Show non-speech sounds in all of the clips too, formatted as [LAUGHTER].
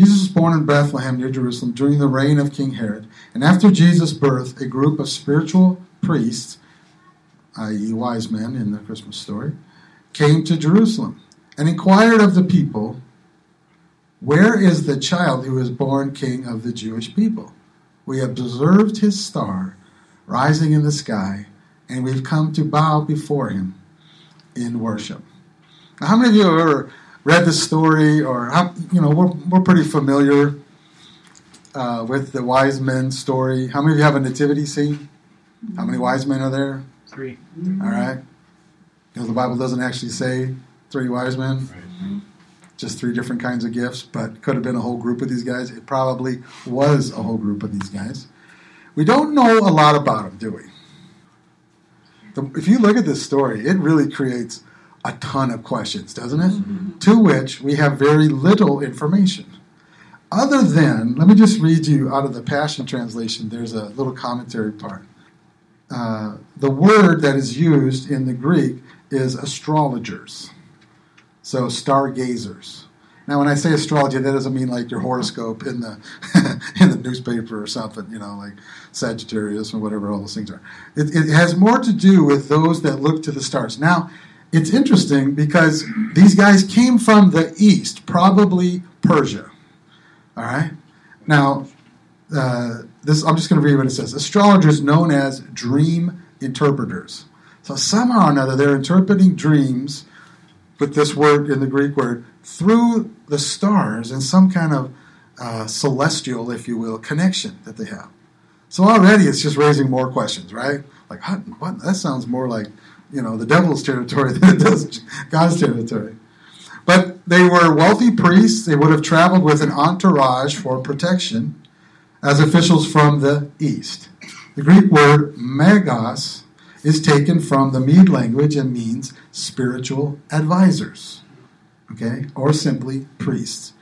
Jesus was born in Bethlehem near Jerusalem during the reign of King Herod. And after Jesus' birth, a group of spiritual priests, i.e., wise men in the Christmas story, came to Jerusalem and inquired of the people, Where is the child who is born king of the Jewish people? We observed his star rising in the sky, and we've come to bow before him in worship. Now, how many of you have ever read the story, or how, you know, we're, we're pretty familiar uh, with the wise men story. How many of you have a nativity scene? How many wise men are there? Three. All right. Because the Bible doesn't actually say three wise men, Right. just three different kinds of gifts, but could have been a whole group of these guys. It probably was a whole group of these guys. We don't know a lot about them, do we? The, if you look at this story, it really creates a ton of questions, doesn't it? To which we have very little information. Other than, let me just read you out of the Passion Translation, there's a little commentary part. Uh, the word that is used in the Greek is astrologers. So stargazers. Now, when I say astrology, that doesn't mean like your horoscope in the [LAUGHS] in the newspaper or something, you know, like Sagittarius or whatever all those things are. It, it has more to do with those that look to the stars. Now, it's interesting because these guys came from the east, probably Persia. All right. Now, uh, this I'm just going to read what it says. Astrologers known as dream interpreters. So somehow or another, they're interpreting dreams with this word in the Greek word through the stars and some kind of uh, celestial, if you will, connection that they have. So already it's just raising more questions, right? Like, what? That sounds more like, you know, the devil's territory [LAUGHS] than it does God's territory. But they were wealthy priests. They would have traveled with an entourage for protection as officials from the east. The Greek word magos is taken from the Mede language and means spiritual advisors, okay, or simply priests.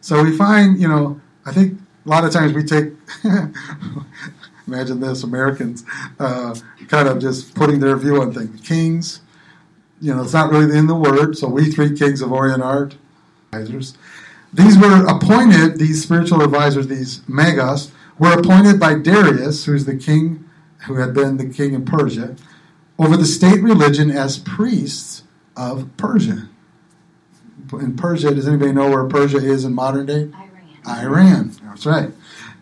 So we find, you know, I think a lot of times we take, [LAUGHS] imagine this, Americans uh, kind of just putting their view on things. Kings, you know, it's not really in the word, so we three kings of Orient art, advisors. These were appointed, these spiritual advisors, these magos, were appointed by Darius, who's the king who had been the king of Persia, over the state religion as priests of Persia. In Persia, does anybody know where Persia is in modern day? Iran. Iran. That's right.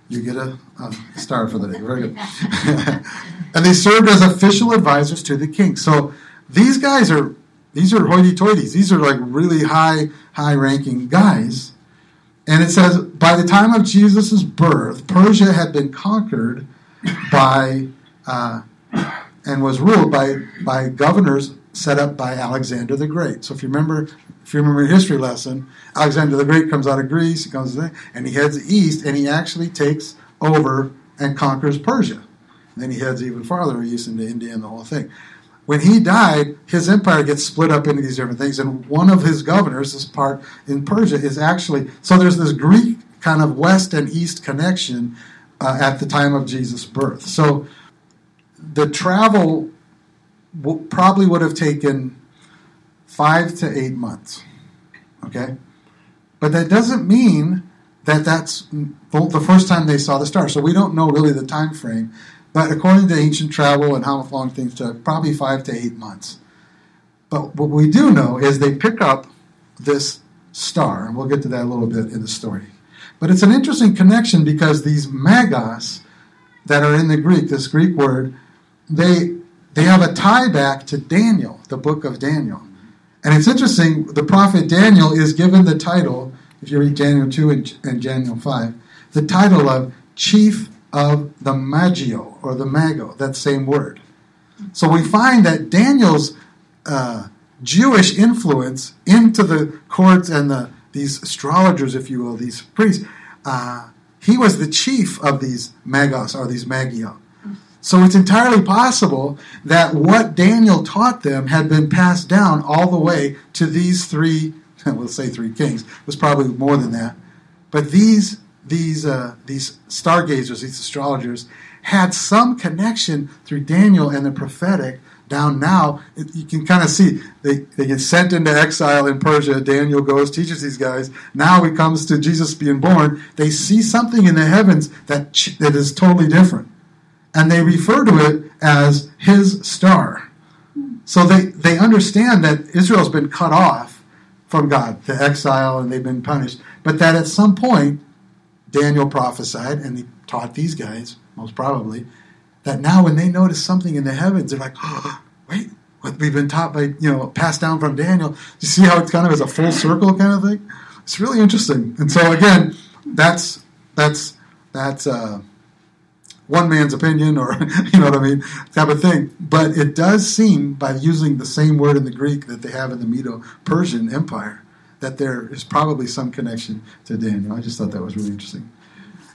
You get a, a star for the day. Very good. [LAUGHS] and they served as official advisors to the king. So these guys are these are hoity-toities. These are like really high, high-ranking guys. And it says, by the time of Jesus' birth, Persia had been conquered by uh, and was ruled by by governors set up by Alexander the Great. So if you remember, if you remember your history lesson, Alexander the Great comes out of Greece, he comes in, and he heads east, and he actually takes over and conquers Persia. And then he heads even farther east into India and the whole thing. When he died, his empire gets split up into these different things, and one of his governors, this part in Persia, is actually so. There's this Greek kind of west and east connection uh, at the time of Jesus' birth. So the travel w- probably would have taken five to eight months. Okay, but that doesn't mean that that's the first time they saw the star. So we don't know really the time frame. But according to ancient travel and how long things took, probably five to eight months. But what we do know is they pick up this star, and we'll get to that a little bit in the story. But it's an interesting connection because these magos that are in the Greek, this Greek word, they they have a tie back to Daniel, the book of Daniel. And it's interesting, the prophet Daniel is given the title, if you read Daniel 2 and, and Daniel 5, the title of chief of the Magio, or the Mago, that same word. So we find that Daniel's uh, Jewish influence into the courts and the, these astrologers, if you will, these priests, uh, he was the chief of these Magos, or these Magio. So it's entirely possible that what Daniel taught them had been passed down all the way to these three, [LAUGHS] we'll say three kings, it was probably more than that. But these these uh, these stargazers, these astrologers, had some connection through Daniel and the prophetic down now, you can kind of see they, they get sent into exile in Persia. Daniel goes, teaches these guys. Now it comes to Jesus being born. They see something in the heavens that, that is totally different. And they refer to it as his star. So they, they understand that Israel's been cut off from God, the exile, and they've been punished. But that at some point, Daniel prophesied, and he taught these guys, most probably, that now when they notice something in the heavens, they're like, oh, wait, what we've been taught by, you know, passed down from Daniel. You see how it's kind of as a full circle kind of thing? It's really interesting. And so again, that's that's that's uh, one man's opinion or [LAUGHS] you know what I mean, type of thing. But it does seem by using the same word in the Greek that they have in the Medo-Persian Empire that there is probably some connection to Daniel. I just thought that was really interesting.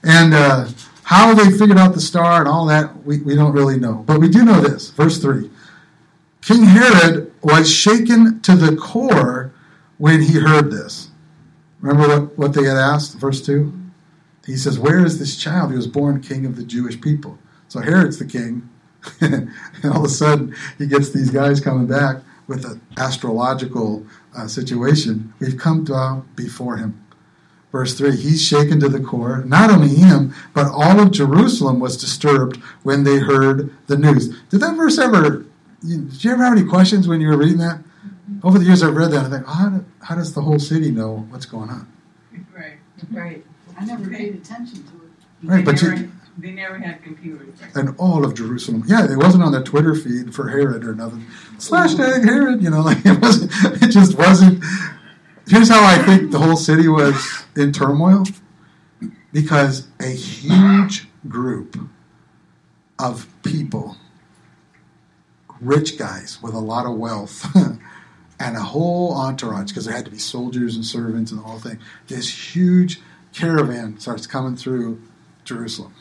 And uh, how they figured out the star and all that, we, we don't really know. But we do know this. Verse 3 King Herod was shaken to the core when he heard this. Remember what, what they had asked? Verse 2? He says, Where is this child? Who was born king of the Jewish people? So Herod's the king. [LAUGHS] and all of a sudden, he gets these guys coming back with an astrological uh, situation. We've come to, before him. Verse 3 he's shaken to the core. Not only him but all of jerusalem was disturbed when they heard the news. Did that verse ever did you ever have any questions when you were reading that? Over the years i've read that i think oh, how, do, how does the whole city know what's going on? Right. Right i never paid attention to it. Right but never, you, they never had computers. And all of jerusalem. Yeah it wasn't on the twitter feed for herod or nothing. Slash tag herod you know [LAUGHS] like it wasn't it just wasn't Here's how I think the whole city was in turmoil. Because a huge group of people, rich guys with a lot of wealth, [LAUGHS] and a whole entourage, because there had to be soldiers and servants and the whole thing. This huge caravan starts coming through Jerusalem.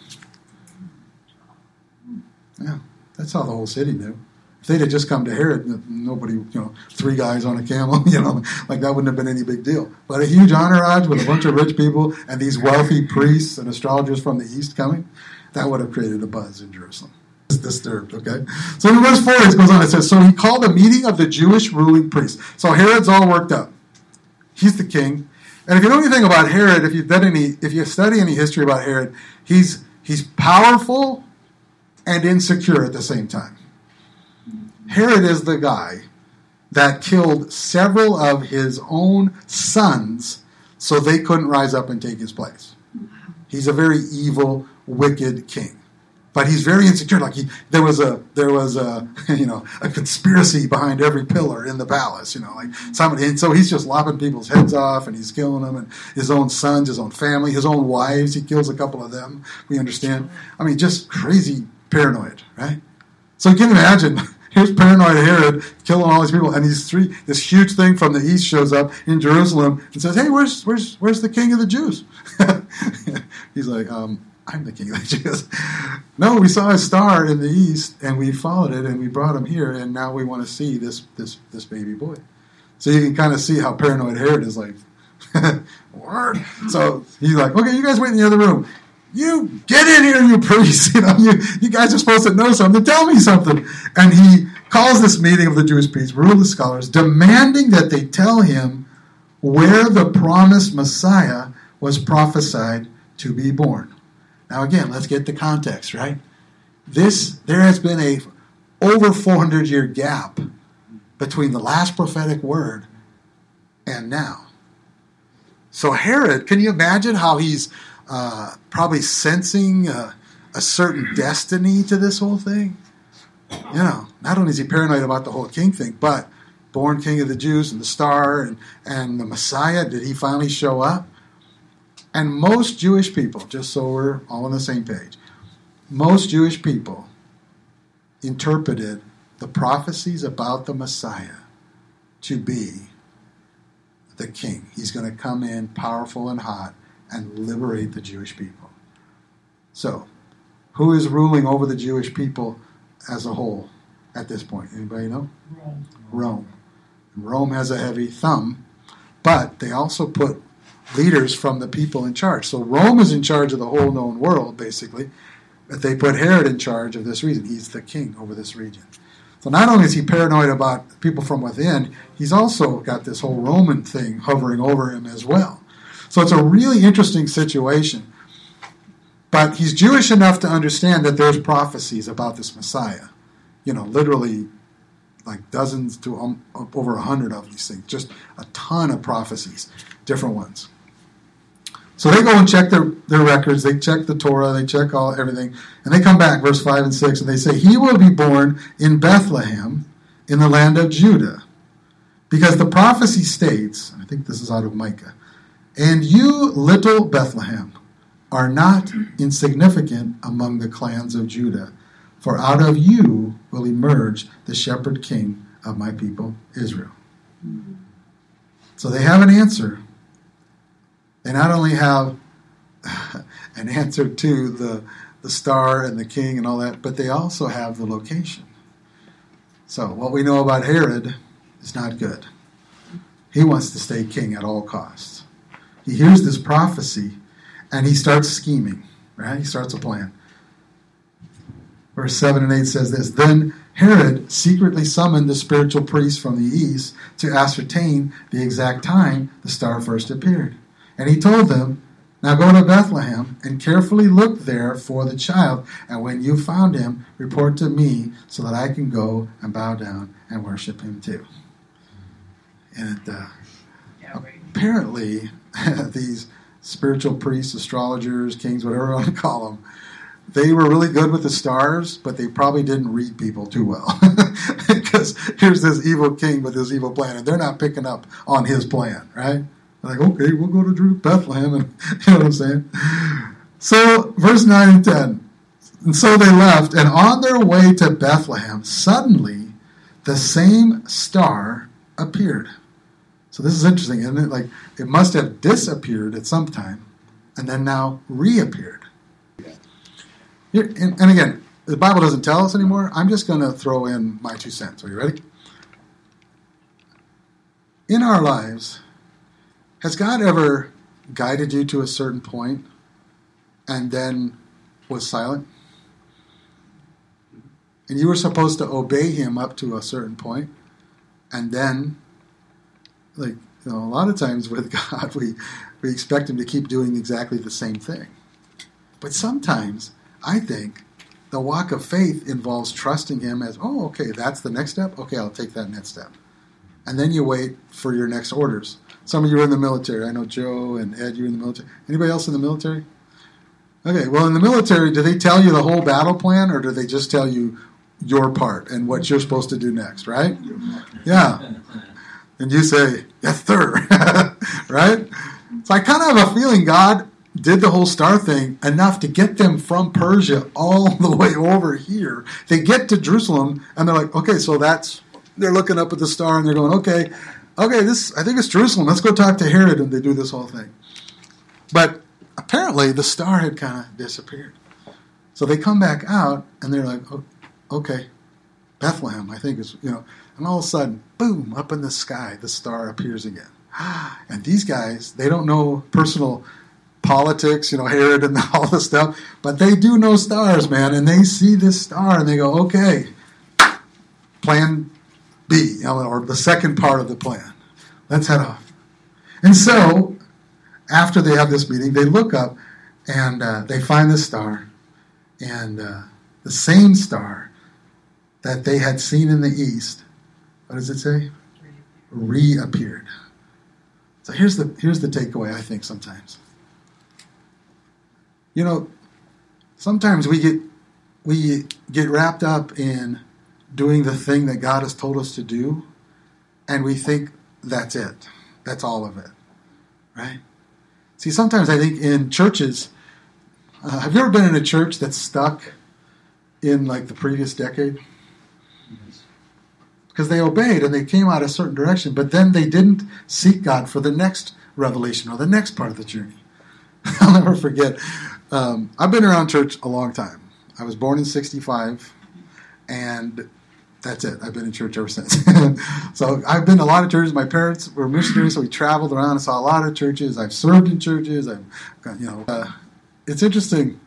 Yeah, that's how the whole city knew If they'd have just come to Herod, nobody, you know, three guys on a camel, [LAUGHS] you know, like that wouldn't have been any big deal. But a huge entourage with a bunch of rich people and these wealthy priests and astrologers from the east coming, that would have created a buzz in Jerusalem. It's disturbed, okay? So in verse 4, it goes on, it says, So he called a meeting of the Jewish ruling priests. So Herod's all worked up. He's the king. And if you know anything about Herod, if you've done any, if you study any history about Herod, he's he's powerful and insecure at the same time. Herod is the guy that killed several of his own sons so they couldn't rise up and take his place. He's a very evil, wicked king. But he's very insecure. Like he, there was a, there was a, [LAUGHS] you know, a conspiracy behind every pillar in the palace. You know, like somebody, and so he's just lopping people's heads off, and he's killing them, and his own sons, his own family, his own wives. He kills a couple of them. We understand. I mean, just crazy paranoid, right? So you can imagine [LAUGHS] Here's paranoid Herod killing all these people, and these three, this huge thing from the east shows up in Jerusalem and says, "Hey, where's where's where's the king of the Jews?" [LAUGHS] He's like, um, "I'm the king of Jews." [LAUGHS] no, we saw a star in the east, and we followed it, and we brought him here, and now we want to see this this this baby boy. So you can kind of see how paranoid Herod is like. [LAUGHS] Word. So he's like, okay, you guys wait in the other room you get in here, you priests. [LAUGHS] You know, you, you guys are supposed to know something. Tell me something. And he calls this meeting of the Jewish priests, the scholars, demanding that they tell him where the promised Messiah was prophesied to be born. Now, again, let's get the context, right? This there has been a over 400 year gap between the last prophetic word and now. So Herod, can you imagine how he's uh, probably sensing uh, a certain destiny to this whole thing. You know, not only is he paranoid about the whole king thing, but born king of the Jews and the star and, and the Messiah, did he finally show up? And most Jewish people, just so we're all on the same page, most Jewish people interpreted the prophecies about the Messiah to be the king. He's going to come in powerful and hot and liberate the Jewish people. So, who is ruling over the Jewish people as a whole at this point? Anybody know? Rome. Rome. Rome has a heavy thumb, but they also put leaders from the people in charge. So Rome is in charge of the whole known world, basically. But they put Herod in charge of this region. He's the king over this region. So not only is he paranoid about people from within, he's also got this whole Roman thing hovering over him as well. So it's a really interesting situation. But he's Jewish enough to understand that there's prophecies about this Messiah. You know, literally like dozens to um, over a hundred of these things, just a ton of prophecies, different ones. So they go and check their, their records, they check the Torah, they check all everything, and they come back, verse 5 and 6, and they say, He will be born in Bethlehem in the land of Judah. Because the prophecy states, I think this is out of Micah, and you, little Bethlehem, are not insignificant among the clans of Judah, for out of you will emerge the shepherd king of my people Israel. So they have an answer they not only have an answer to the, the star and the king and all that, but they also have the location. So, what we know about Herod is not good. He wants to stay king at all costs. He hears this prophecy and he starts scheming, right? He starts a plan. Verse 7 and 8 says this Then Herod secretly summoned the spiritual priests from the east to ascertain the exact time the star first appeared. And he told them, Now go to Bethlehem and carefully look there for the child. And when you found him, report to me so that I can go and bow down and worship him too. And uh, apparently, [LAUGHS] these spiritual priests, astrologers, kings, whatever you want to call them, they were really good with the stars, but they probably didn't read people too well. [LAUGHS] because here's this evil king with this evil plan, and they're not picking up on his plan, right? Like, okay, we'll go to Bethlehem, and [LAUGHS] you know what I'm saying. So, verse nine and ten. And so they left, and on their way to Bethlehem, suddenly the same star appeared. So this is interesting, isn't it? Like it must have disappeared at some time, and then now reappeared. And, and again, the Bible doesn't tell us anymore. I'm just going to throw in my two cents. Are you ready? In our lives, has God ever guided you to a certain point and then was silent? And you were supposed to obey him up to a certain point, and then, like, you know, a lot of times with [LAUGHS] God, we, we expect him to keep doing exactly the same thing. But sometimes, I think, the walk of faith involves trusting him as, oh, okay, that's the next step. Okay, I'll take that next step. And then you wait for your next orders. Some of you are in the military. I know Joe and Ed, you're in the military. Anybody else in the military? Okay, well, in the military, do they tell you the whole battle plan or do they just tell you your part and what you're supposed to do next, right? Yeah. And you say, yes, sir. [LAUGHS] right? So I kind of have a feeling God did the whole star thing enough to get them from Persia all [LAUGHS] the way over here. They get to Jerusalem and they're like, okay, so that's, they're looking up at the star and they're going, okay, okay, this I think it's Jerusalem. Let's go talk to Herod, and they do this whole thing. But apparently, the star had kind of disappeared. So they come back out, and they're like, oh, okay, Bethlehem, I think is you know, and all of a sudden, boom, up in the sky, the star appears again. [GASPS] And these guys, they don't know personal politics, you know, Herod and [LAUGHS] all this stuff, but they do know stars, man, and they see this star and they go, okay, plan B, or the second part of the plan. Let's head off. And so, after they have this meeting, they look up and uh, they find the star, and uh, the same star that they had seen in the east. What does it say? Reappeared. So here's the here's the takeaway. I think sometimes, you know, sometimes we get we get wrapped up in doing the thing that God has told us to do, and we think that's it. That's all of it. Right? See, sometimes I think in churches, uh, have you ever been in a church that's stuck in like the previous decade? Because they obeyed and they came out a certain direction, but then they didn't seek God for the next revelation or the next part of the journey. [LAUGHS] I'll never forget. Um, I've been around church a long time. I was born in 65, and that's it. I've been in church ever since. [LAUGHS] so I've been a lot of churches. My parents were missionaries, so we traveled around and saw a lot of churches. I've served in churches. I've, you know, uh, it's interesting.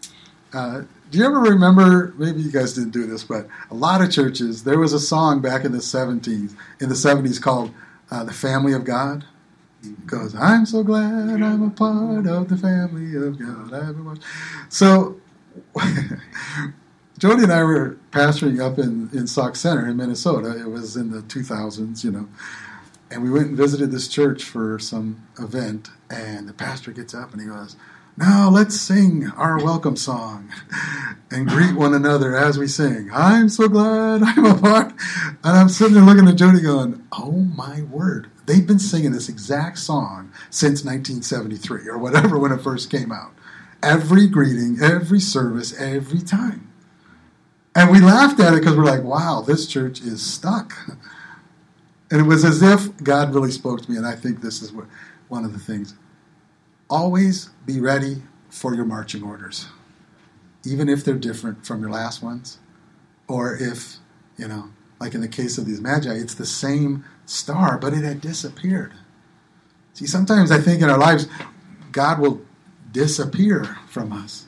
Uh, do you ever remember? Maybe you guys didn't do this, but a lot of churches there was a song back in the seventies in the seventies called uh, "The Family of God." Goes, I'm so glad I'm a part of the family of God. So, [LAUGHS] Jody and I were pastoring up in, in Sauk Centre in Minnesota. It was in the 2000s, you know. And we went and visited this church for some event. And the pastor gets up and he goes, Now let's sing our welcome song and greet one another as we sing. I'm so glad I'm a part. And I'm sitting there looking at Jody going, Oh my word. They've been singing this exact song since 1973 or whatever when it first came out. Every greeting, every service, every time. And we laughed at it because we're like, wow, this church is stuck. And it was as if God really spoke to me, and I think this is one of the things. Always be ready for your marching orders, even if they're different from your last ones, or if, you know, like in the case of these magi, it's the same star, but it had disappeared. See, sometimes I think in our lives, God will disappear from us,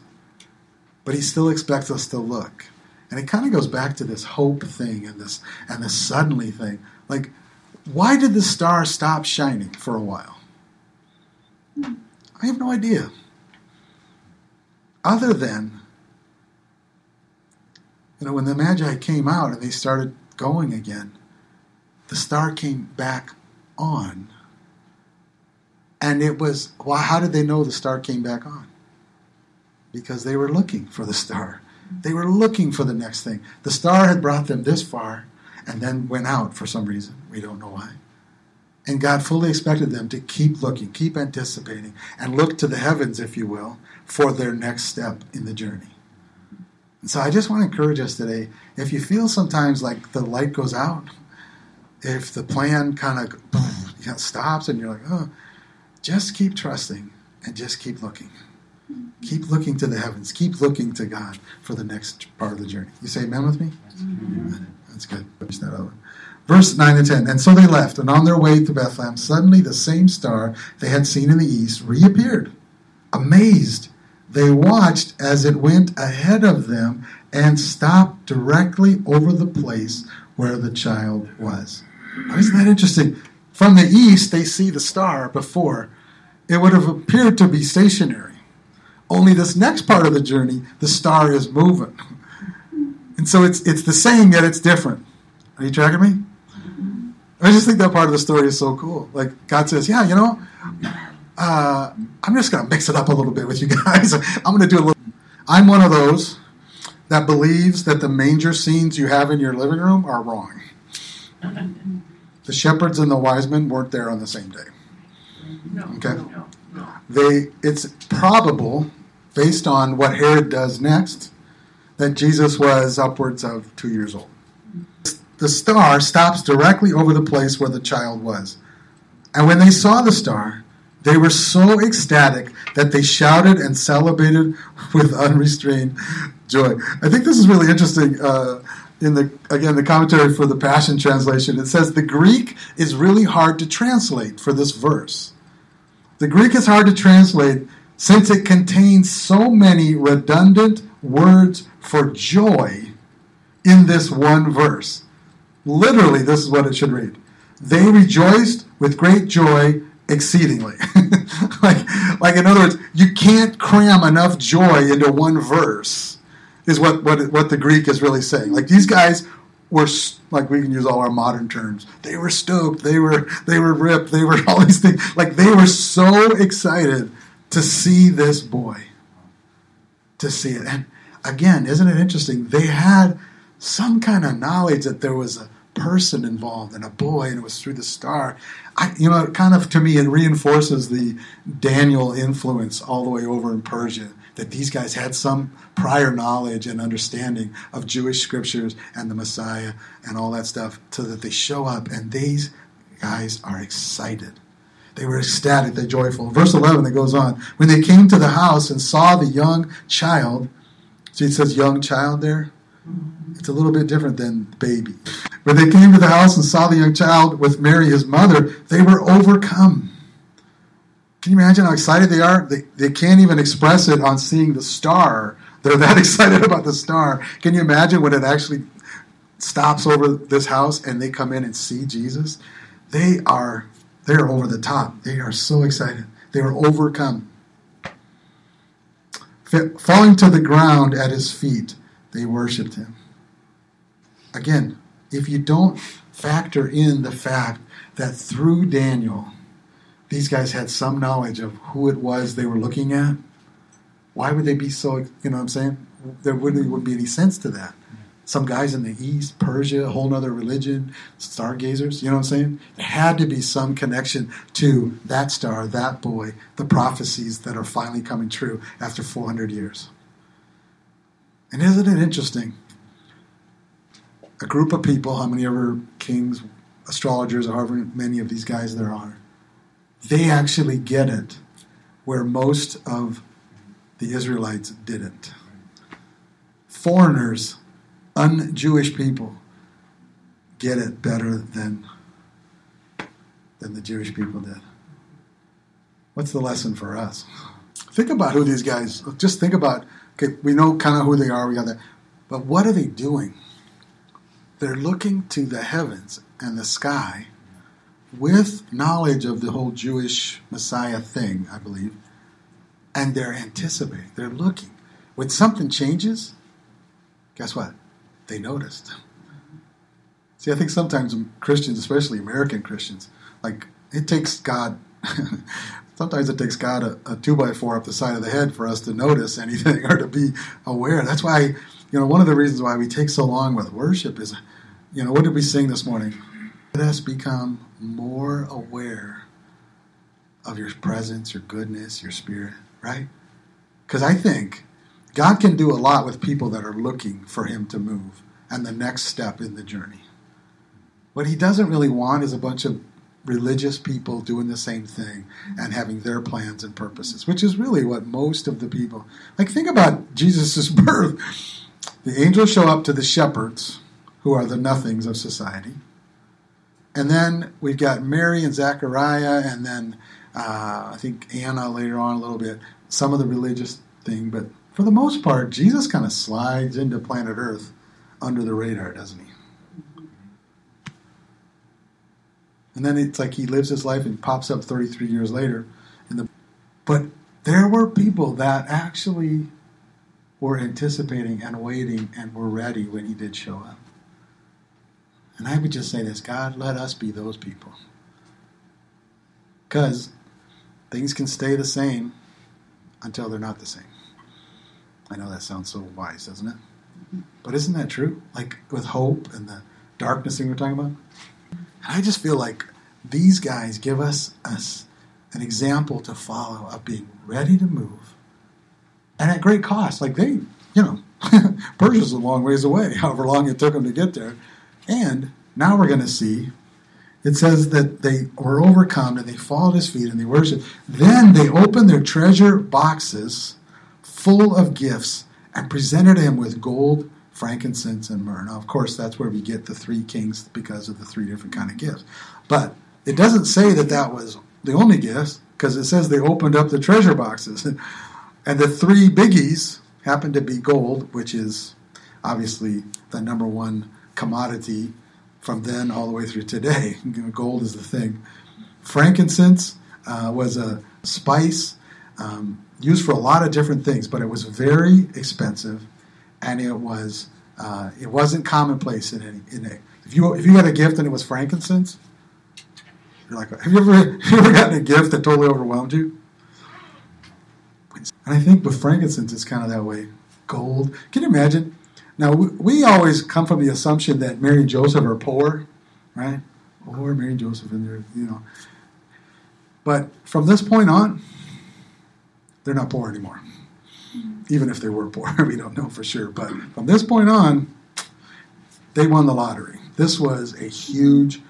but He still expects us to look. And it kind of goes back to this hope thing and this and this suddenly thing. Like, why did the star stop shining for a while? I have no idea. Other than, you know, when the Magi came out and they started going again, the star came back on. And it was, well, how did they know the star came back on? Because they were looking for the star. They were looking for the next thing. The star had brought them this far and then went out for some reason. We don't know why. And God fully expected them to keep looking, keep anticipating, and look to the heavens, if you will, for their next step in the journey. And so I just want to encourage us today if you feel sometimes like the light goes out, if the plan kind of stops and you're like, oh, just keep trusting and just keep looking. Keep looking to the heavens. Keep looking to God for the next part of the journey. You say amen with me? That's good. Push that over. Verse 9 and 10. And so they left, and on their way to Bethlehem, suddenly the same star they had seen in the east reappeared. Amazed, they watched as it went ahead of them and stopped directly over the place where the child was. Now, isn't that interesting? From the east, they see the star before. It would have appeared to be stationary. Only this next part of the journey, the star is moving. And so it's, it's the same, yet it's different. Are you tracking me? I just think that part of the story is so cool. Like God says, "Yeah, you know, uh, I'm just going to mix it up a little bit with you guys. [LAUGHS] I'm going to do a little." I'm one of those that believes that the manger scenes you have in your living room are wrong. The shepherds and the wise men weren't there on the same day. Okay, they. It's probable, based on what Herod does next, that Jesus was upwards of two years old the star stops directly over the place where the child was. And when they saw the star, they were so ecstatic that they shouted and celebrated [LAUGHS] with unrestrained joy. I think this is really interesting. Uh, in the again the commentary for the Passion translation, it says the Greek is really hard to translate for this verse. The Greek is hard to translate since it contains so many redundant words for joy in this one verse. Literally, this is what it should read. They rejoiced with great joy exceedingly. [LAUGHS] like, like in other words, you can't cram enough joy into one verse. Is what what what the Greek is really saying. Like these guys were like we can use all our modern terms. They were stoked. They were they were ripped. They were [LAUGHS] all these things. Like they were so excited to see this boy, to see it. And again, isn't it interesting? They had some kind of knowledge that there was a person involved and a boy, and it was through the star. I, you know, it kind of to me, it reinforces the Daniel influence all the way over in Persia. That these guys had some prior knowledge and understanding of Jewish scriptures and the Messiah and all that stuff, so that they show up and these guys are excited. They were ecstatic, they're joyful. Verse 11, it goes on. When they came to the house and saw the young child, see, it says young child there. It's a little bit different than baby. When they came to the house and saw the young child with Mary, his mother, they were overcome Can you imagine how excited they are? They, they can't even express it on seeing the star. They're that [LAUGHS] excited about the star. Can you imagine when it actually stops over this house and they come in and see Jesus? They are they are over the top. They are so excited. They are overcome. Falling to the ground at his feet, they worshiped him. Again, if you don't factor in the fact that through Daniel, these guys had some knowledge of who it was they were looking at, why would they be so, you know what I'm saying? There really wouldn't be any sense to that. Some guys in the East, Persia, a whole other religion, stargazers, you know what I'm saying? There had to be some connection to that star, that boy, the prophecies that are finally coming true after 400 years. And isn't it interesting? A group of people, how many ever kings, astrologers, however many of these guys there are, they actually get it where most of the Israelites didn't. Foreigners, un Jewish people, get it better than, than the Jewish people did. What's the lesson for us? Think about who these guys, just think about, okay, we know kind of who they are, we got that, but what are they doing? They're looking to the heavens and the sky with knowledge of the whole Jewish Messiah thing, I believe, and they're anticipating, they're looking. When something changes, guess what? They noticed. See, I think sometimes Christians, especially American Christians, like it takes God. [LAUGHS] sometimes it takes God a, a, two by four up the side of the head for us to notice anything [LAUGHS] or to be aware. That's why, you know, one of the reasons why we take so long with worship is, you know, what did we sing this morning? Let us become more aware of your presence, your goodness, your spirit, right? Because I think God can do a lot with people that are looking for Him to move and the next step in the journey. What He doesn't really want is a bunch of religious people doing the same thing and having their plans and purposes, which is really what most of the people like. Think about Jesus' [LAUGHS] birth. The angels show up to the shepherds, who are the nothings of society and then we've got Mary and Zachariah, and then uh, I think Anna later on a little bit, some of the religious thing. But for the most part, Jesus kind of slides into planet Earth under the radar, doesn't he? And then it's like he lives his life and pops up 33 years later. In the, but there were people that actually were anticipating and waiting and were ready when he did show up. And I would just say this God, let us be those people. Because things can stay the same until they're not the same. I know that sounds so wise, doesn't it? But isn't that true? Like with hope and the darkness thing we're talking about? And I just feel like these guys give us, us an example to follow of being ready to move and at great cost. Like they, you know, [LAUGHS] Persia's a long ways away, [LAUGHS] however long it took them to get there. And now we're going to see it says that they were overcome and they fall at his feet and they worship. Then they opened their treasure boxes full of gifts and presented him with gold, frankincense, and myrrh. Now, of course, that's where we get the three kings because of the three different kind of gifts. But it doesn't say that that was the only gifts because it says they opened up the treasure boxes. [LAUGHS] and the three biggies happened to be gold, which is obviously the number one commodity from then all the way through today. [LAUGHS] Gold is the thing. Frankincense uh, was a spice um, used for a lot of different things, but it was very expensive, and it was uh, it wasn't commonplace in any. In a, if you if you got a gift and it was frankincense, you're like, have you ever [LAUGHS] have you ever gotten a gift that totally overwhelmed you? And I think with frankincense, it's kind of that way. Gold. Can you imagine? Now, we, we always come from the assumption that Mary and Joseph are poor, right? Or Mary and Joseph in there, you know. But from this point on, they're not poor anymore. Mm-hmm. Even if they were poor, [LAUGHS] we don't know for sure. But from this point on, they won the lottery. This was a huge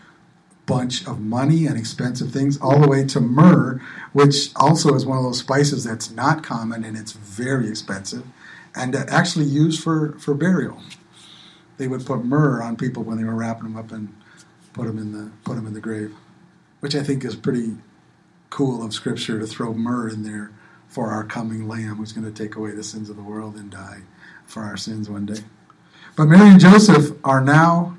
bunch of money and expensive things, all the way to myrrh, which also is one of those spices that's not common and it's very expensive and actually used for, for burial. They would put myrrh on people when they were wrapping them up and put them in the put them in the grave, which I think is pretty cool of Scripture to throw myrrh in there for our coming Lamb who's going to take away the sins of the world and die for our sins one day. But Mary and Joseph are now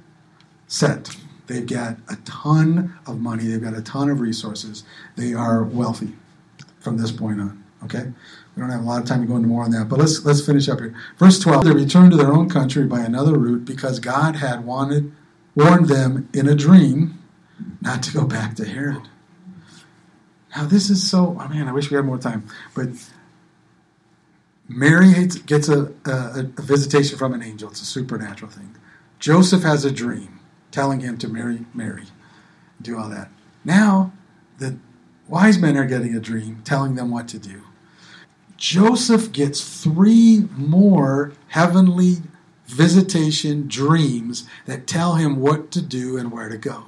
set. They've got a ton of money, they've got a ton of resources. They are wealthy from this point on. Okay? We don't have a lot of time to go into more on that, but let's let's finish up here. Verse 12, they returned to their own country by another route because God had wanted warned them in a dream not to go back to Herod. Now this is so oh man, I wish we had more time. But Mary gets a, a, a visitation from an angel. It's a supernatural thing. Joseph has a dream telling him to marry Mary, do all that. Now the wise men are getting a dream telling them what to do. Joseph gets three more heavenly visitation dreams that tell him what to do and where to go.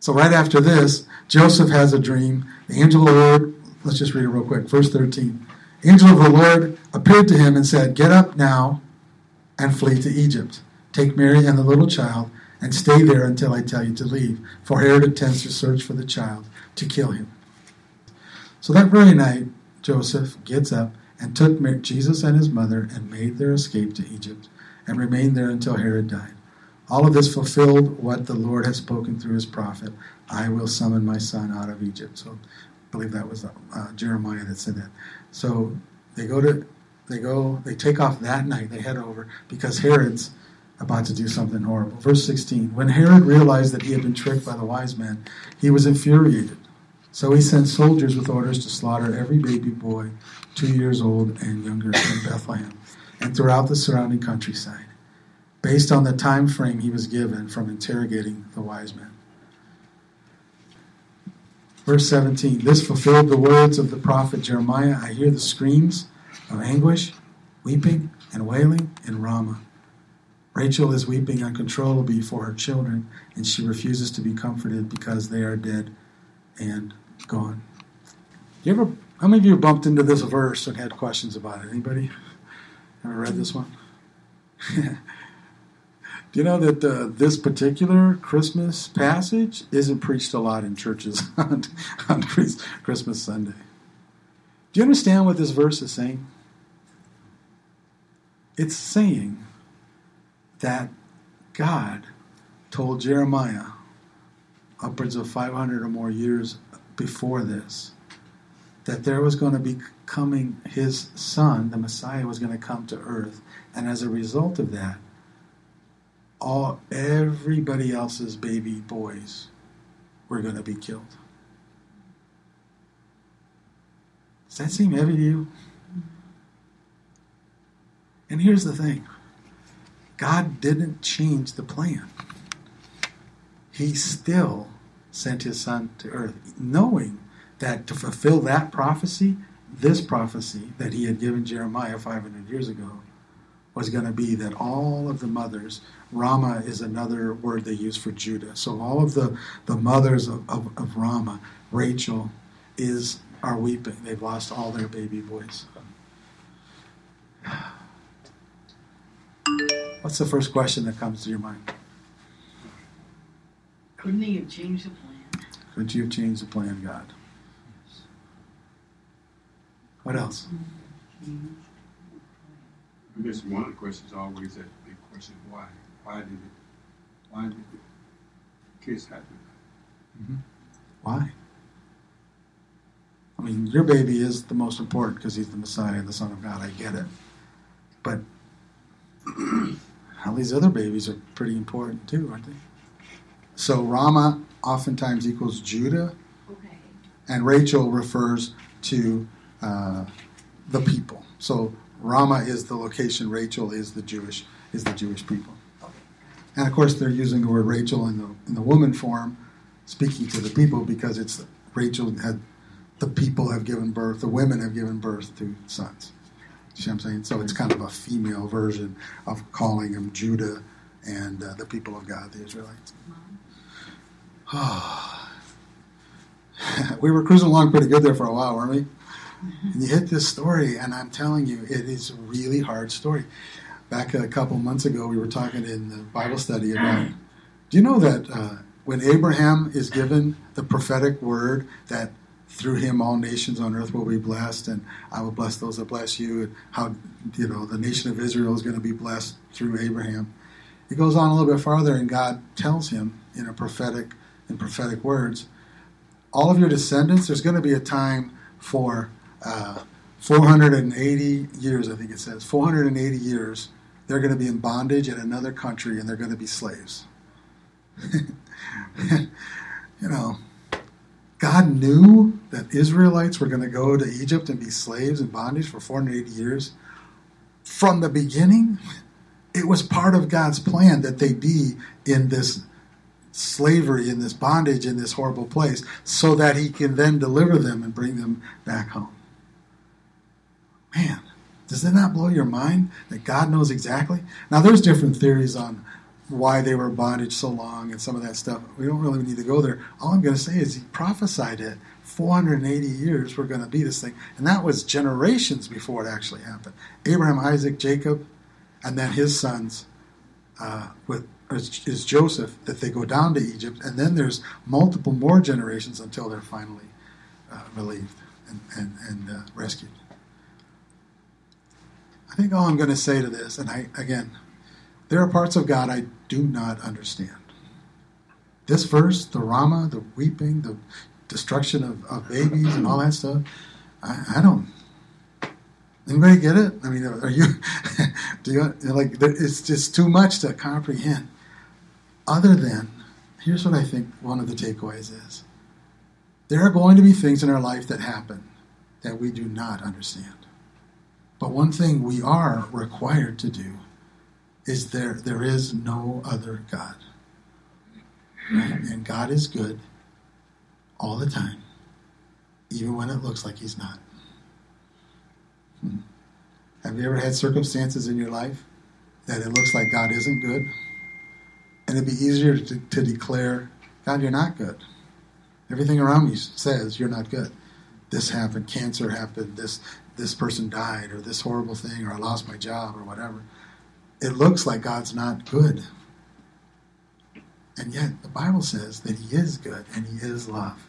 So, right after this, Joseph has a dream. The angel of the Lord, let's just read it real quick. Verse 13. Angel of the Lord appeared to him and said, Get up now and flee to Egypt. Take Mary and the little child and stay there until I tell you to leave. For Herod intends to search for the child to kill him. So that very night, Joseph gets up and took Jesus and his mother and made their escape to Egypt and remained there until Herod died. All of this fulfilled what the Lord had spoken through his prophet I will summon my son out of Egypt. So I believe that was uh, Jeremiah that said that. So they go to, they go, they take off that night, they head over because Herod's about to do something horrible. Verse 16 When Herod realized that he had been tricked by the wise men, he was infuriated. So he sent soldiers with orders to slaughter every baby boy two years old and younger in Bethlehem and throughout the surrounding countryside based on the time frame he was given from interrogating the wise men. Verse 17 This fulfilled the words of the prophet Jeremiah. I hear the screams of anguish, weeping, and wailing in Ramah. Rachel is weeping uncontrollably for her children, and she refuses to be comforted because they are dead and gone. You ever, how many of you bumped into this verse and had questions about it? Anybody ever read this one? [LAUGHS] Do you know that uh, this particular Christmas passage isn't preached a lot in churches [LAUGHS] on, on Christmas Sunday? Do you understand what this verse is saying? It's saying that God told Jeremiah upwards of 500 or more years before this that there was going to be coming his son, the Messiah was going to come to earth. And as a result of that, all everybody else's baby boys were going to be killed. Does that seem heavy to you? And here's the thing God didn't change the plan. He still sent his son to earth, knowing that to fulfill that prophecy, this prophecy that he had given Jeremiah 500 years ago, was going to be that all of the mothers, Rama is another word they use for Judah. So all of the, the mothers of, of, of Ramah, Rachel, is are weeping. They've lost all their baby boys. [SIGHS] What's the first question that comes to your mind? Couldn't he have changed the plan? Couldn't you have changed the plan, God? What else? I guess one of the questions always that big question: Why? Why did it? Why did the kids happen? Mm-hmm. Why? I mean, your baby is the most important because he's the Messiah, and the Son of God. I get it, but [CLEARS THROAT] all these other babies are pretty important too, aren't they? So Rama oftentimes equals Judah, okay. and Rachel refers to uh, the people. So Rama is the location. Rachel is the Jewish is the Jewish people. And of course, they're using the word Rachel in the in the woman form, speaking to the people because it's Rachel had the people have given birth, the women have given birth to sons. You see what I'm saying? So it's kind of a female version of calling them Judah and uh, the people of God, the Israelites. [SIGHS] We were cruising along pretty good there for a while, weren't we? And you hit this story, and I'm telling you, it is a really hard story. Back a couple months ago, we were talking in the Bible study about. Do you know that uh, when Abraham is given the prophetic word that through him all nations on earth will be blessed, and I will bless those that bless you, and how you know the nation of Israel is going to be blessed through Abraham. He goes on a little bit farther, and God tells him in a prophetic in prophetic words, all of your descendants. There's going to be a time for uh, 480 years, I think it says 480 years. They're going to be in bondage in another country, and they're going to be slaves. [LAUGHS] you know, God knew that Israelites were going to go to Egypt and be slaves in bondage for 480 years. From the beginning, it was part of God's plan that they be in this slavery, in this bondage, in this horrible place, so that He can then deliver them and bring them back home. Man, does that not blow your mind that God knows exactly? Now, there's different theories on why they were bondage so long and some of that stuff. We don't really need to go there. All I'm going to say is he prophesied it. 480 years we're going to be this thing. And that was generations before it actually happened. Abraham, Isaac, Jacob, and then his sons uh, with is Joseph that they go down to Egypt. And then there's multiple more generations until they're finally uh, relieved and, and, and uh, rescued. I think all I'm going to say to this, and I again, there are parts of God I do not understand. This verse, the Ramah, the weeping, the destruction of, of babies and all that stuff, I, I don't. Anybody get it? I mean, are you? [LAUGHS] do you like? It's just too much to comprehend. Other than, here's what I think one of the takeaways is: there are going to be things in our life that happen that we do not understand. But one thing we are required to do is there there is no other God. And God is good all the time, even when it looks like He's not. Hmm. Have you ever had circumstances in your life that it looks like God isn't good? And it'd be easier to, to declare, God, you're not good. Everything around me says you're not good. This happened, cancer happened, this this person died, or this horrible thing, or I lost my job, or whatever it looks like God's not good. And yet the Bible says that He is good and He is love.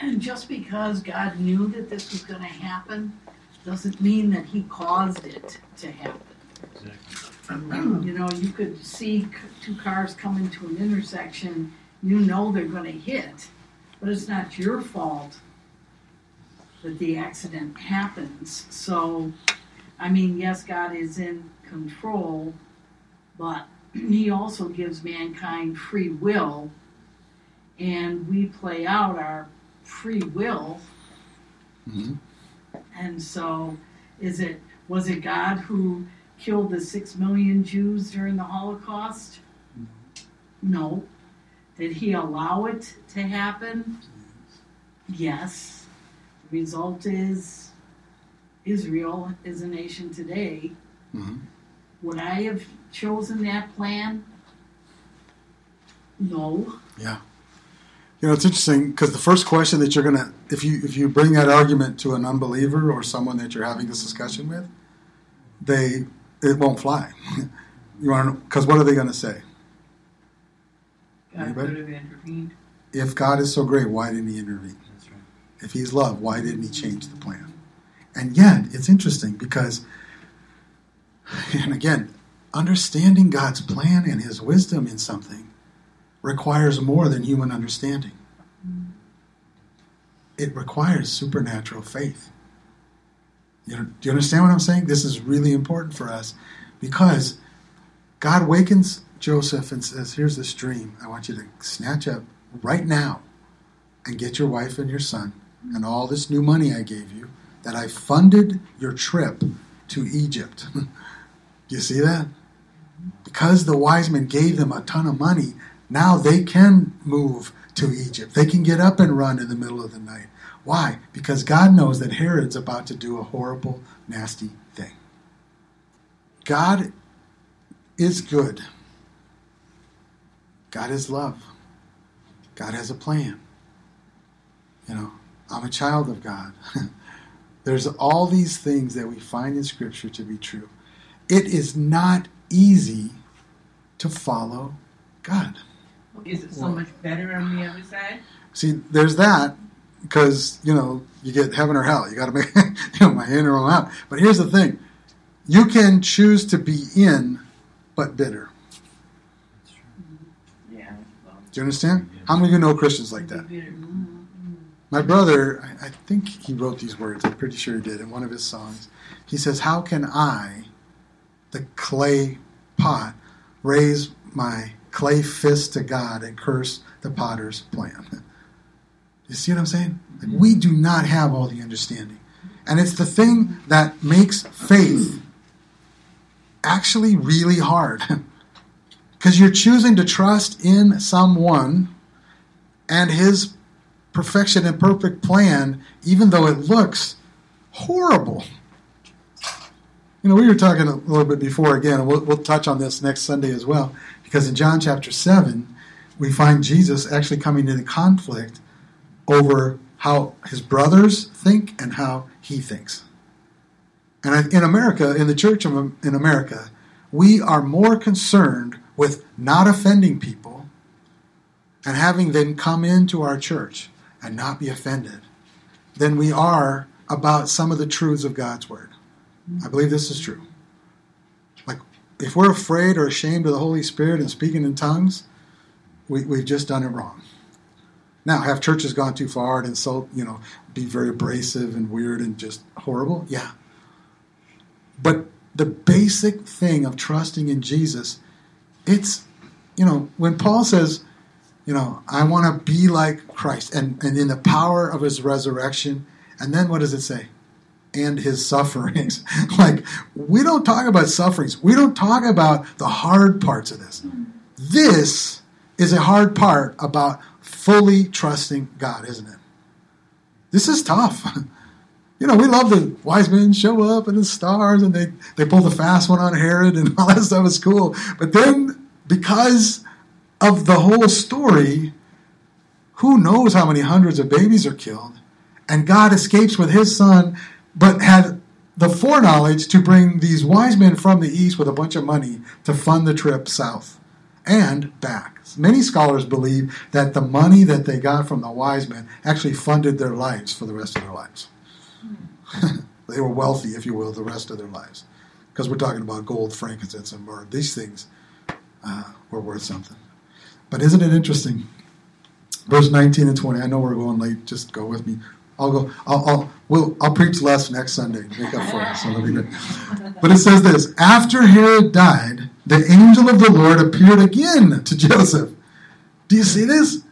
And just because God knew that this was going to happen doesn't mean that He caused it to happen. Exactly. You know, you could see two cars coming to an intersection, you know they're going to hit, but it's not your fault that the accident happens. So I mean, yes, God is in control, but [CLEARS THROAT] He also gives mankind free will, and we play out our free will. Mm-hmm. And so, is it was it God who killed the six million Jews during the Holocaust? No. Did He allow it to happen? Yes. The result is Israel is a nation today, mm-hmm. would I have chosen that plan? No. Yeah. You know, it's interesting because the first question that you're gonna, if you if you bring that argument to an unbeliever or someone that you're having this discussion with, they it won't fly. [LAUGHS] you want because what are they going to say? God could have intervened. If God is so great, why didn't He intervene? Right. If He's love, why didn't He change the plan? And yet, it's interesting because, [SIGHS] and again, understanding God's plan and His wisdom in something requires more than human understanding. Mm. It requires supernatural faith. You know, do you understand what I'm saying? This is really important for us because God wakens Joseph and says, Here's this dream. I want you to snatch up right now and get your wife and your son and all this new money I gave you that I funded your trip to Egypt. [LAUGHS] Do you see that? Because the wise men gave them a ton of money, now they can move to Egypt. They can get up and run in the middle of the night. Why? Because God knows that Herod's about to do a horrible, nasty thing. God is good. God is love. God has a plan. You know, I'm a child of God. [LAUGHS] There's all these things that we find in Scripture to be true. It is not easy to follow God. Is it so much better on the other side? See, there's that, because you know you get heaven or hell. You got to make [LAUGHS] you know my in or my out. But here's the thing: you can choose to be in, but bitter. Yeah. Do you understand? How many of you know Christians like that? My brother, I I think he wrote these words. I'm pretty sure he did in one of his songs. He says, "How can I, the clay pot, raise my clay fist to God and curse the potter's plan?" [LAUGHS] You see what I'm saying? Like, we do not have all the understanding, and it's the thing that makes faith actually really hard, [LAUGHS] because you're choosing to trust in someone and His perfection and perfect plan, even though it looks horrible. You know, we were talking a little bit before again, and we'll, we'll touch on this next Sunday as well, because in John chapter 7, we find Jesus actually coming into conflict over how his brothers think and how he thinks. And in America, in the church in America, we are more concerned with not offending people and having them come into our church and not be offended than we are about some of the truths of God's Word. I believe this is true. Like, if we're afraid or ashamed of the Holy Spirit and speaking in tongues, we, we've just done it wrong. Now, have churches gone too far and insult, you know, be very abrasive and weird and just horrible? Yeah. But the basic thing of trusting in Jesus, it's, you know, when Paul says, you know, I want to be like Christ and, and in the power of his resurrection. And then what does it say? And his sufferings. [LAUGHS] like, we don't talk about sufferings. We don't talk about the hard parts of this. Mm-hmm. This is a hard part about fully trusting God, isn't it? This is tough. [LAUGHS] You know, we love the wise men show up and the stars and they, they pull the fast one on Herod and [LAUGHS] all that stuff is cool. But then, because of the whole story, who knows how many hundreds of babies are killed? And God escapes with his son, but had the foreknowledge to bring these wise men from the east with a bunch of money to fund the trip south and back. Many scholars believe that the money that they got from the wise men actually funded their lives for the rest of their lives. [LAUGHS] they were wealthy, if you will, the rest of their lives. Because we're talking about gold, frankincense, and myrrh. These things uh, were worth something. But isn't it interesting? Verse 19 and 20. I know we're going late. Just go with me. I'll go. I'll. I'll. We'll, I'll preach less next Sunday. Make up for it. So it'll [LAUGHS] be good. But it says this: After Herod died, the angel of the Lord appeared again to Joseph. Do you see this?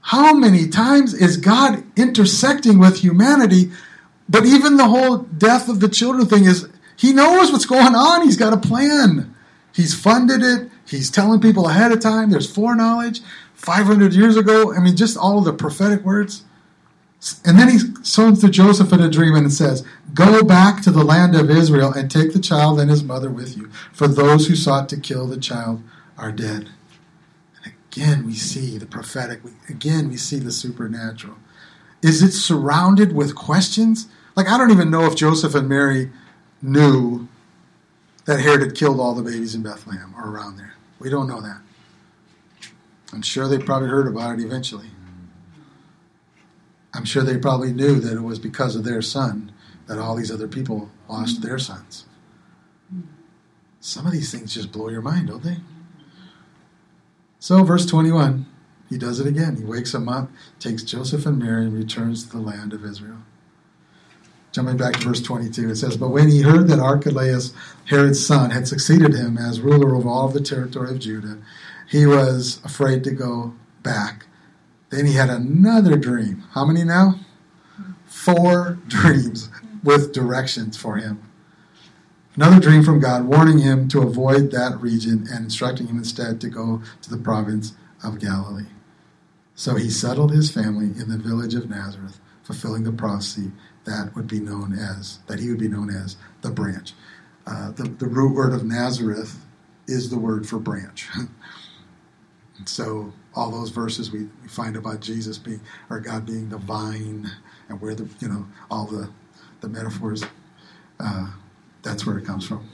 How many times is God intersecting with humanity? But even the whole death of the children thing is he knows what's going on. He's got a plan. He's funded it. He's telling people ahead of time. There's foreknowledge. 500 years ago, I mean, just all the prophetic words. And then he shows to Joseph in a dream and says, Go back to the land of Israel and take the child and his mother with you, for those who sought to kill the child are dead. And again, we see the prophetic. Again, we see the supernatural. Is it surrounded with questions? Like, I don't even know if Joseph and Mary knew that Herod had killed all the babies in Bethlehem or around there. We don't know that. I'm sure they probably heard about it eventually. I'm sure they probably knew that it was because of their son that all these other people lost mm-hmm. their sons. Some of these things just blow your mind, don't they? So, verse 21, he does it again. He wakes them up, takes Joseph and Mary, and returns to the land of Israel. Jumping back to verse 22, it says, But when he heard that Archelaus, Herod's son, had succeeded him as ruler over all of the territory of Judah, he was afraid to go back. Then he had another dream. How many now? Four dreams with directions for him. Another dream from God warning him to avoid that region and instructing him instead to go to the province of Galilee. So he settled his family in the village of Nazareth, fulfilling the prophecy that would be known as that he would be known as the branch. Uh, the, the root word of Nazareth is the word for branch. [LAUGHS] so all those verses we, we find about Jesus being or God being the vine and where the you know all the the metaphors uh, that's where it comes from.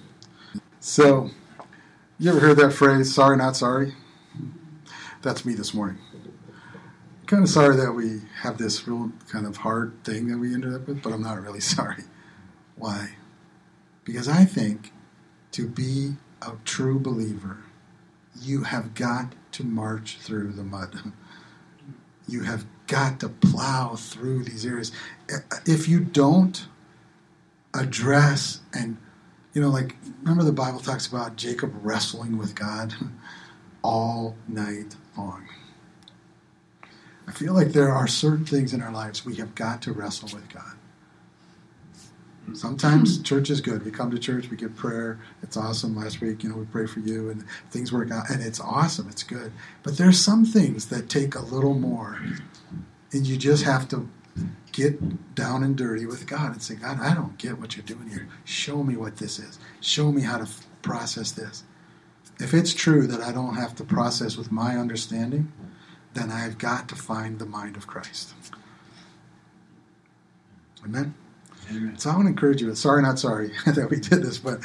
So you ever heard that phrase, sorry not sorry? That's me this morning. kind of sorry that we have this real kind of hard thing that we ended up with, but I'm not really [LAUGHS] sorry. Why? Because I think to be a true believer, you have got to march through the mud. You have got to plow through these areas. If you don't address and, you know, like, remember the Bible talks about Jacob wrestling with God all night long. I feel like there are certain things in our lives we have got to wrestle with God. Sometimes church is good. We come to church, we get prayer. It's awesome. Last week, you know, we pray for you and things work out and it's awesome. It's good. But there's some things that take a little more. And you just have to get down and dirty with God and say, God, I don't get what you're doing here. Show me what this is. Show me how to f- process this. If it's true that I don't have to process with my understanding, then I've got to find the mind of Christ. Amen. So I want to encourage you. Sorry, not sorry [LAUGHS] that we did this, but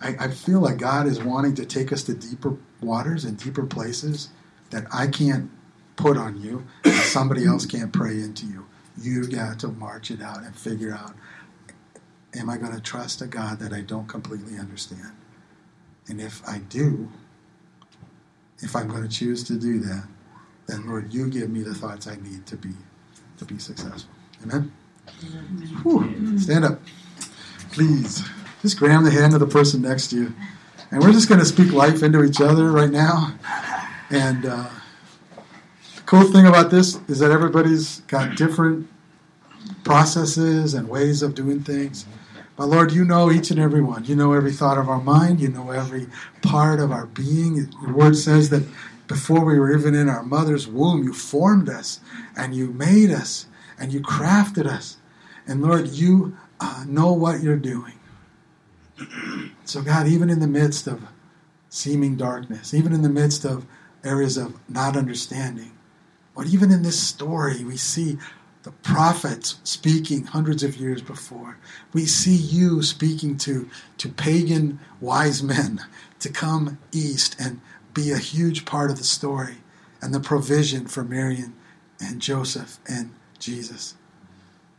I, I feel like God is wanting to take us to deeper waters and deeper places that I can't put on you, and somebody else can't pray into you. You've got to march it out and figure out: Am I going to trust a God that I don't completely understand? And if I do, if I'm going to choose to do that, then Lord, you give me the thoughts I need to be to be successful. Amen. Whew. Stand up, please. Just grab the hand of the person next to you, and we're just going to speak life into each other right now. And uh, the cool thing about this is that everybody's got different processes and ways of doing things. But Lord, you know each and every one. You know every thought of our mind. You know every part of our being. Your word says that before we were even in our mother's womb, you formed us and you made us and you crafted us. And Lord, you uh, know what you're doing. So, God, even in the midst of seeming darkness, even in the midst of areas of not understanding, but even in this story, we see the prophets speaking hundreds of years before. We see you speaking to, to pagan wise men [LAUGHS] to come east and be a huge part of the story and the provision for Marion and Joseph and Jesus.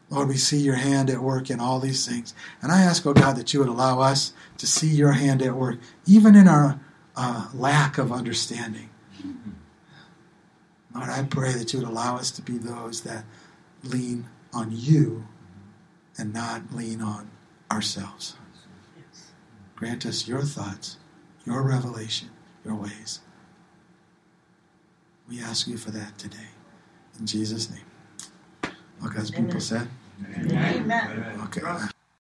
Lord, we see your hand at work in all these things. And I ask, oh God, that you would allow us to see your hand at work, even in our uh, lack of understanding. Lord, I pray that you would allow us to be those that lean on you and not lean on ourselves. Grant us your thoughts, your revelation, your ways. We ask you for that today. In Jesus' name. All God's people said. Amen. Okay.